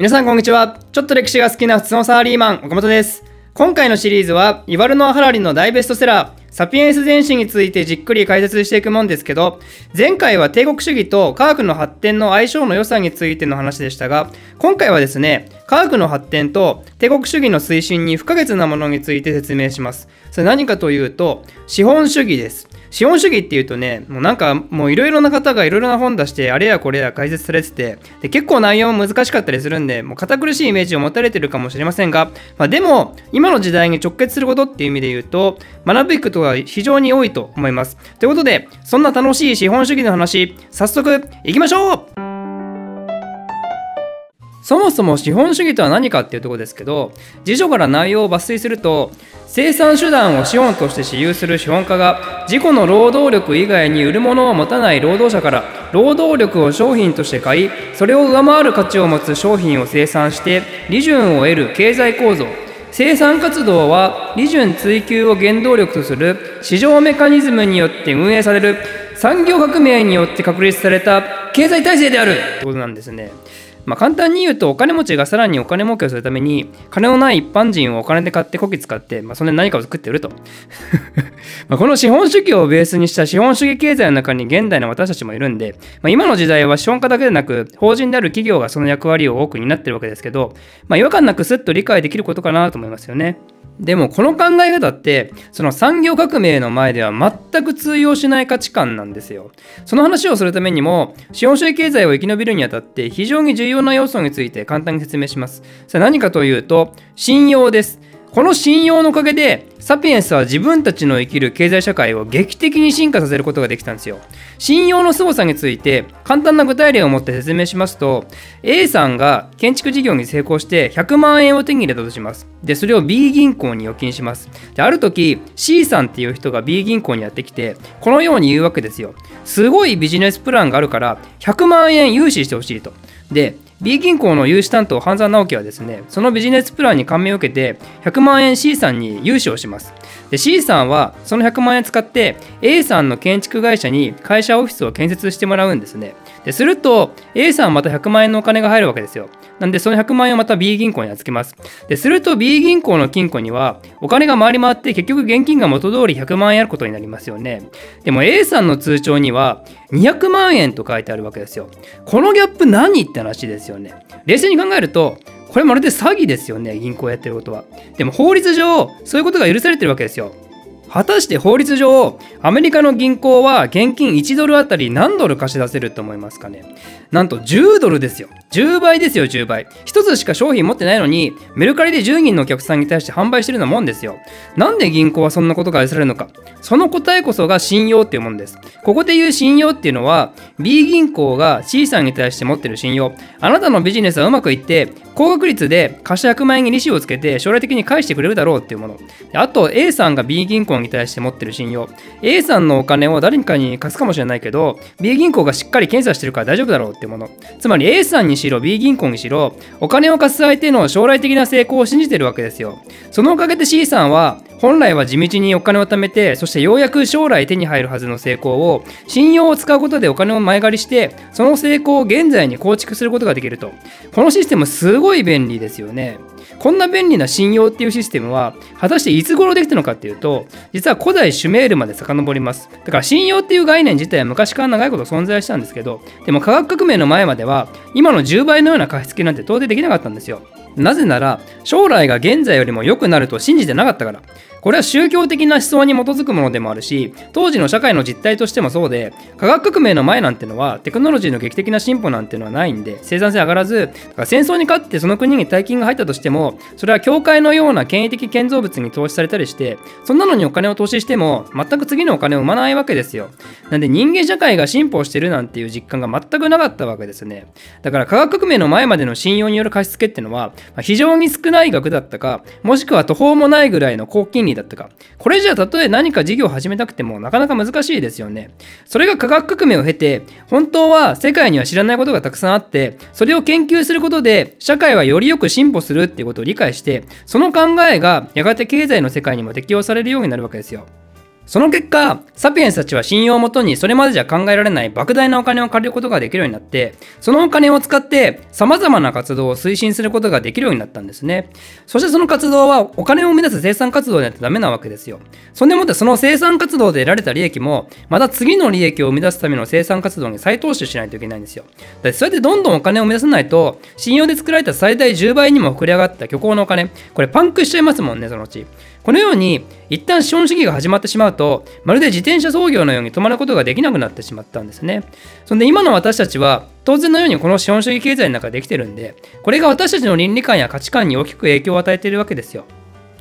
皆さんこんにちは。ちょっと歴史が好きな普通のサラリーマン、岡本です。今回のシリーズは、イワルノア・ハラリの大ベストセラー、サピエンス全史についてじっくり解説していくもんですけど、前回は帝国主義と科学の発展の相性の良さについての話でしたが、今回はですね、科学の発展と帝国主義の推進に不可欠なものについて説明します。それ何かというと、資本主義です。資本主義っていうとね、もうなんかもういろいろな方がいろいろな本出して、あれやこれや解説されてて、で結構内容も難しかったりするんで、もう堅苦しいイメージを持たれてるかもしれませんが、まあ、でも、今の時代に直結することっていう意味で言うと、学ぶべきことが非常に多いと思います。ということで、そんな楽しい資本主義の話、早速いきましょうそもそも資本主義とは何かっていうとこですけど辞書から内容を抜粋すると生産手段を資本として私有する資本家が自己の労働力以外に売るものを持たない労働者から労働力を商品として買いそれを上回る価値を持つ商品を生産して利潤を得る経済構造生産活動は利潤追求を原動力とする市場メカニズムによって運営される産業革命によって確立された経済体制であるってことなんですね。まあ、簡単に言うとお金持ちがさらにお金儲けをするために金のない一般人をお金で買ってこき使って、まあ、そんで何かを作ってると まこの資本主義をベースにした資本主義経済の中に現代の私たちもいるんで、まあ、今の時代は資本家だけでなく法人である企業がその役割を多く担ってるわけですけど、まあ、違和感なくすっと理解できることかなと思いますよね。でもこの考え方ってその産業革命の前では全く通用しない価値観なんですよ。その話をするためにも資本主義経済を生き延びるにあたって非常に重要な要素について簡単に説明します。それ何かというと信用です。この信用のおかげでサピエンスは自分たちの生きる経済社会を劇的に進化させることができたんですよ。信用の凄さについて簡単な具体例を持って説明しますと A さんが建築事業に成功して100万円を手に入れたとします。で、それを B 銀行に預金します。で、ある時 C さんっていう人が B 銀行にやってきてこのように言うわけですよ。すごいビジネスプランがあるから100万円融資してほしいと。で、B 銀行の融資担当半沢直樹はですねそのビジネスプランに感銘を受けて100万円 C さんに融資をします。で C さんはその100万円使って A さんの建築会社に会社オフィスを建設してもらうんですね。ですると A さんはまた100万円のお金が入るわけですよ。なんでその100万円をまた B 銀行に預けます。ですると B 銀行の金庫にはお金が回り回って結局現金が元通り100万円あることになりますよね。でも A さんの通帳には200万円と書いてあるわけですよ。このギャップ何って話ですよね。冷静に考えるとこれまるで詐欺ですよね銀行やってることは。でも法律上そういうことが許されてるわけですよ。果たして法律上アメリカの銀行は現金1ドルあたり何ドル貸し出せると思いますかね？なんと10ドルですよ。10倍ですよ10倍。1つしか商品持ってないのにメルカリで10人のお客さんに対して販売してるようなもんですよ。なんで銀行はそんなことが愛されるのか？その答えこそが信用っていうもんです。ここで言う信用っていうのは B 銀行が C さんに対して持ってる信用。あなたのビジネスはうまくいって高確率で貸し100万円に利子をつけて将来的に返してくれるだろうっていうもの。あと A さんが B 銀行に対して持ってる信用。A さんのお金を誰かに貸すかもしれないけど B 銀行がしっかり検査してるから大丈夫だろうってもの。つまり A さんにしろ B 銀行にしろお金を貸す相手の将来的な成功を信じてるわけですよ。そのおかげで C さんは本来は地道にお金を貯めてそしてようやく将来手に入るはずの成功を信用を使うことでお金を前借りしてその成功を現在に構築することができると。このシステムすごい便利ですよね。こんな便利な信用っていうシステムは果たしていつ頃できたのかっていうと実は古代シュメールまで遡ります。だから信用っていう概念自体は昔から長いこと存在したんですけどでも科学革命の前までは今の10倍のような貸付なんて到底できなかったんですよ。なぜなら将来が現在よりも良くなると信じてなかったから。これは宗教的な思想に基づくものでもあるし当時の社会の実態としてもそうで科学革命の前なんてのはテクノロジーの劇的な進歩なんてのはないんで生産性上がらずだから戦争に勝ってその国に大金が入ったとしてもそれは教会のような権威的建造物に投資されたりしてそんなのにお金を投資しても全く次のお金を生まないわけですよ。なんで人間社会が進歩してるなんていう実感が全くなかったわけですね。だから科学革命の前までの信用による貸し付けってのは非常に少ない額だったかもしくは途方もないぐらいの高金利だったか。これじゃたとえ何か事業を始めたくてもなかなか難しいですよね。それが科学革命を経て本当は世界には知らないことがたくさんあってそれを研究することで社会はよりよく進歩するっていうことを理解してその考えがやがて経済の世界にも適用されるようになるわけですよ。その結果、サピエンスたちは信用をもとにそれまでじゃ考えられない莫大なお金を借りることができるようになって、そのお金を使って様々な活動を推進することができるようになったんですね。そしてその活動はお金を生み出す生産活動でないとダメなわけですよ。そんでもってその生産活動で得られた利益も、また次の利益を生み出すための生産活動に再投資しないといけないんですよ。だってそうやってどんどんお金を生み出さないと、信用で作られた最大10倍にも膨れ上がった虚構のお金、これパンクしちゃいますもんね、そのうち。このように一旦資本主義が始まってしまうととまるで自転車操業のように止まることができなくなってしまったんですね。そんで今の私たちは当然のようにこの資本主義経済の中でできてるんでこれが私たちの倫理観や価値観に大きく影響を与えているわけですよ。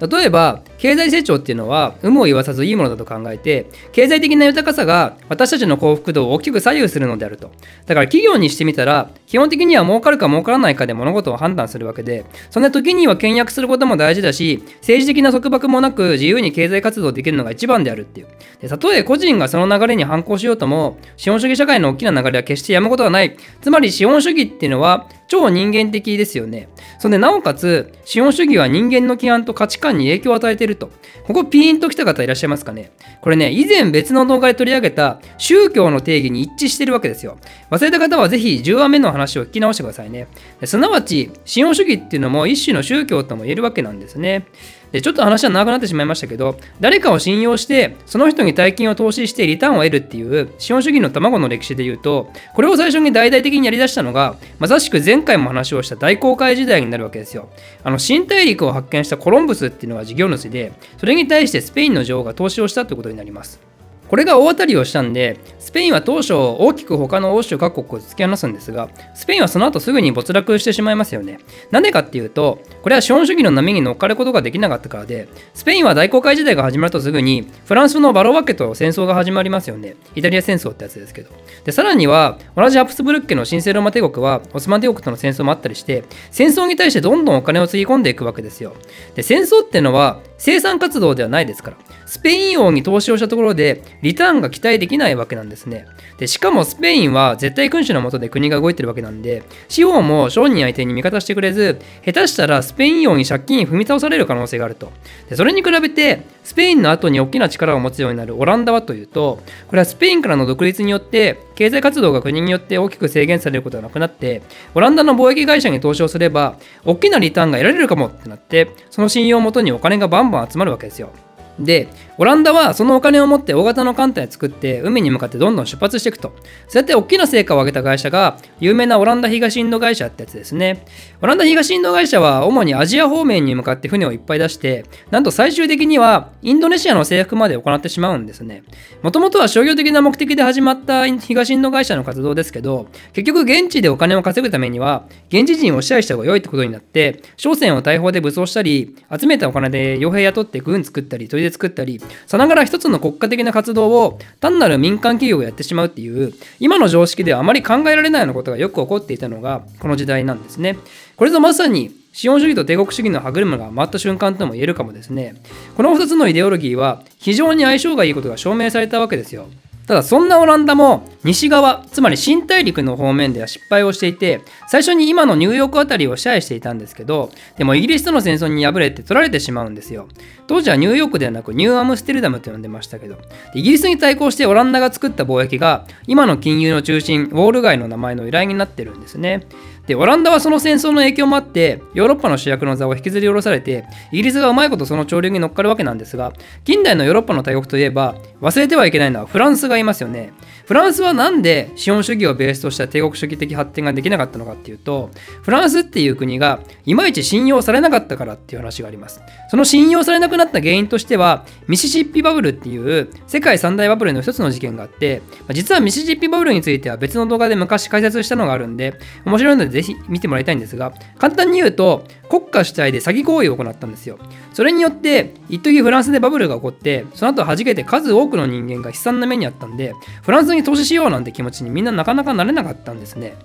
例えば経済成長っていうのは有無を言わさずいいものだと考えて経済的な豊かさが私たちの幸福度を大きく左右するのであると。だから企業にしてみたら基本的には儲かるか儲からないかで物事を判断するわけでそんな時には倹約することも大事だし政治的な束縛もなく自由に経済活動できるのが一番であるっていう。でたとえ個人がその流れに反抗しようとも資本主義社会の大きな流れは決してやむことはない。つまり資本主義っていうのは超人間的ですよね。そんでなおかつ資本主義は人間の規範と価値観に影響を与えていると。ここピーンときた方いらっしゃいますかね。これね以前別の動画で取り上げた宗教の定義に一致してるわけですよ。忘れた方はぜひ10話目の話を聞き直してくださいね。すなわち資本主義っていうのも一種の宗教とも言えるわけなんですね。でちょっと話は長くなってしまいましたけど誰かを信用してその人に大金を投資してリターンを得るっていう資本主義の卵の歴史で言うとこれを最初に大々的にやりだしたのがまさしく前回も話をした大航海時代になるわけですよ。あの新大陸を発見したコロンブスっていうのが事業主でそれに対してスペインの女王が投資をしたということになります。これが大当たりをしたんで、スペインは当初大きく他の欧州各国を突き放すんですが、スペインはその後すぐに没落してしまいますよね。なんでかっていうと、これは資本主義の波に乗っかることができなかったからで、スペインは大航海時代が始まるとすぐに、フランスのバロワケと戦争が始まりますよね。イタリア戦争ってやつですけど。で、さらには、同じハプスブルク家の神聖ローマ帝国は、オスマン帝国との戦争もあったりして、戦争に対してどんどんお金をつぎ込んでいくわけですよ。で、戦争ってのは、生産活動ではないですから。スペイン王に投資をしたところで、リターンが期待できないわけなんですね。で、しかもスペインは絶対君主のもとで国が動いてるわけなんで、司法も商人相手に味方してくれず、下手したらスペイン王に借金踏み倒される可能性があると。で、それに比べて、スペインの後に大きな力を持つようになるオランダはというと、これはスペインからの独立によって、経済活動が国によって大きく制限されることがなくなって、オランダの貿易会社に投資をすれば、大きなリターンが得られるかもってなって、その信用をもとにお金がバンバン集まるわけですよ。で、オランダはそのお金を持って大型の艦隊を作って海に向かってどんどん出発していくと。そうやって大きな成果を上げた会社が有名なオランダ東インド会社ってやつですね。オランダ東インド会社は主にアジア方面に向かって船をいっぱい出して、なんと最終的にはインドネシアの征服まで行ってしまうんですね。もともとは商業的な目的で始まった東インド会社の活動ですけど、結局現地でお金を稼ぐためには現地人を支配した方が良いってことになって、商船を大砲で武装したり、集めたお金で傭兵雇って軍作ったり、で作ったり、さながら一つの国家的な活動を単なる民間企業がやってしまうっていう今の常識ではあまり考えられないようなことがよく起こっていたのがこの時代なんですね。これぞまさに資本主義と帝国主義の歯車が回った瞬間とも言えるかもですね。この2つのイデオロギーは非常に相性がいいことが証明されたわけですよ。ただそんなオランダも西側つまり新大陸の方面では失敗をしていて最初に今のニューヨークあたりを支配していたんですけどでもイギリスとの戦争に敗れて取られてしまうんですよ。当時はニューヨークではなくニューアムステルダムと呼んでましたけどイギリスに対抗してオランダが作った貿易が今の金融の中心ウォール街の名前の由来になってるんですね。で、オランダはその戦争の影響もあって、ヨーロッパの主役の座を引きずり下ろされて、イギリスがうまいことその潮流に乗っかるわけなんですが、近代のヨーロッパの大国といえば、忘れてはいけないのはフランスがいますよね。フランスはなんで資本主義をベースとした帝国主義的発展ができなかったのかっていうと、フランスっていう国がいまいち信用されなかったからっていう話があります。その信用されなくなった原因としては、ミシシッピバブルっていう世界三大バブルの一つの事件があって、実はミシシッピバブルについては別の動画で昔解説したのがあるんで、面白いのでぜひ見てもらいたいんですが、簡単に言うと、国家主体で詐欺行為を行ったんですよ。それによって、一時フランスでバブルが起こって、その後弾けて数多くの人間が悲惨な目にあったんで、フランスに投資しようなんて気持ちにみんななかなかなれなかったんですね。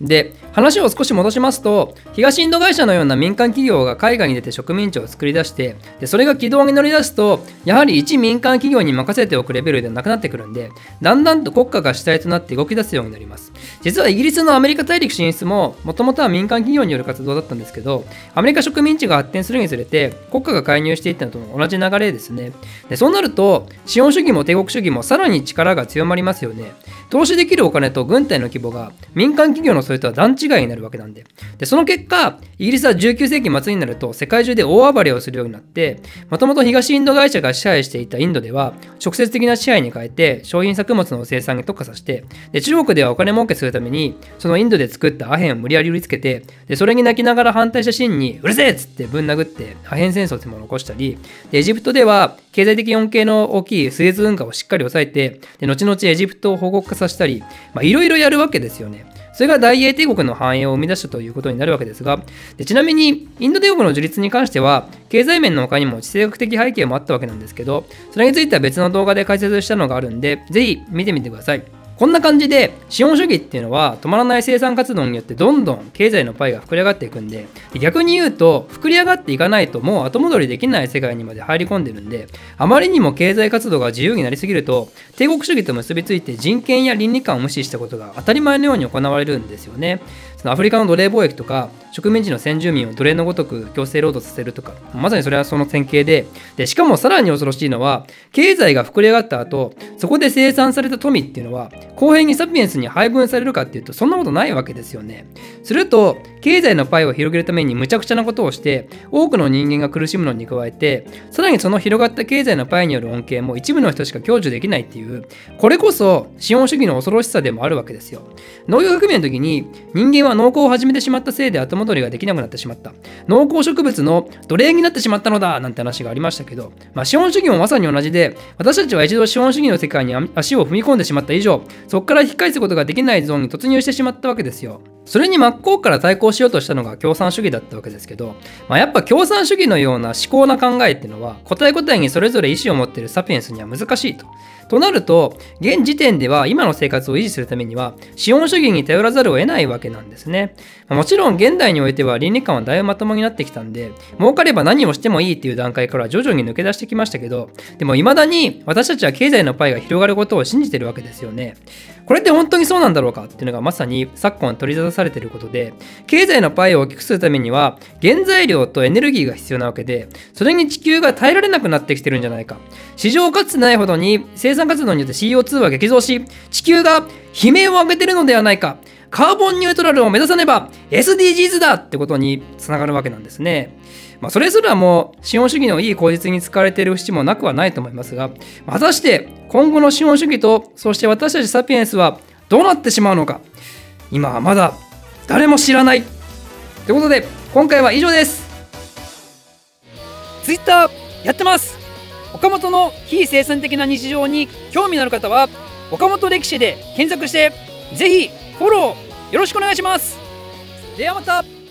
で話を少し戻しますと東インド会社のような民間企業が海外に出て植民地を作り出してでそれが軌道に乗り出すとやはり一民間企業に任せておくレベルではなくなってくるんでだんだんと国家が主体となって動き出すようになります。実はイギリスのアメリカ大陸進出ももともとは民間企業による活動だったんですけどアメリカ植民地が発展するにつれて国家が介入していったのと同じ流れですね。でそうなると資本主義も帝国主義もさらに力が強まりますよね。投資できるお金と軍隊の規模が民間企業のそれとは段違いになるわけなんで。で、その結果、イギリスは19世紀末になると世界中で大暴れをするようになって、もともと東インド会社が支配していたインドでは、直接的な支配に変えて商品作物の生産に特化させて、で、中国ではお金儲けするために、そのインドで作ったアヘンを無理やり売りつけて、で、それに泣きながら反対したシーンに、うるせえっつってぶん殴って、アヘン戦争ってものを起こしたり、で、エジプトでは経済的恩恵の大きいスエズ運河をしっかり抑えて、で、後々エジプトを報告化させたり、いろいろやるわけですよね。それが大英帝国の繁栄を生み出したということになるわけですが、でちなみに、インド帝国の樹立に関しては、経済面の他にも地政学的背景もあったわけなんですけど、それについては別の動画で解説したのがあるんで、ぜひ見てみてください。こんな感じで資本主義っていうのは止まらない生産活動によってどんどん経済のパイが膨れ上がっていくんで逆に言うと膨れ上がっていかないともう後戻りできない世界にまで入り込んでるんであまりにも経済活動が自由になりすぎると帝国主義と結びついて人権や倫理観を無視したことが当たり前のように行われるんですよね。そのアフリカの奴隷貿易とか植民地の先住民を奴隷のごとく強制労働させるとか。まさにそれはその典型で。でしかもさらに恐ろしいのは経済が膨れ上がった後そこで生産された富っていうのは公平にサピエンスに配分されるかっていうとそんなことないわけですよね。すると経済のパイを広げるために無茶苦茶なことをして多くの人間が苦しむのに加えてさらにその広がった経済のパイによる恩恵も一部の人しか享受できないっていうこれこそ資本主義の恐ろしさでもあるわけですよ。農業革命の時に人間は農耕を始めてしまったせいで後戻りができなくなってしまった。農耕植物の奴隷になってしまったのだなんて話がありましたけど、まあ、資本主義もまさに同じで、私たちは一度資本主義の世界に足を踏み込んでしまった以上、そこから引き返すことができないゾーンに突入してしまったわけですよ。それに真っ向から対抗しようとしたのが共産主義だったわけですけど、まあ、やっぱ共産主義のような思考な考えっていうのは答え答えにそれぞれ意思を持っているサピエンスには難しいと。となると現時点では今の生活を維持するためには資本主義に頼らざるを得ないわけなんですね。もちろん現代においては倫理観はだいぶまともになってきたんで儲かれば何をしてもいいっていう段階から徐々に抜け出してきましたけどでも未だに私たちは経済のパイが広がることを信じてるわけですよね。これって本当にそうなんだろうかっていうのがまさに昨今取り沙汰されていることで経済のパイを大きくするためには原材料とエネルギーが必要なわけでそれに地球が耐えられなくなってきてるんじゃないか市場かつてないほどに生産活動によって CO2 は激増し地球が悲鳴を上げてるのではないかカーボンニュートラルを目指さねば SDGs だってことにつながるわけなんですね。まあ、それすらも資本主義のいい口実に使われている節もなくはないと思いますが、果たして今後の資本主義と、そして私たちサピエンスはどうなってしまうのか、今はまだ誰も知らない。ということで、今回は以上です。Twitter やってます岡本の非生産的な日常に興味のある方は、岡本歴史で検索して、ぜひフォローよろしくお願いします。ではまた。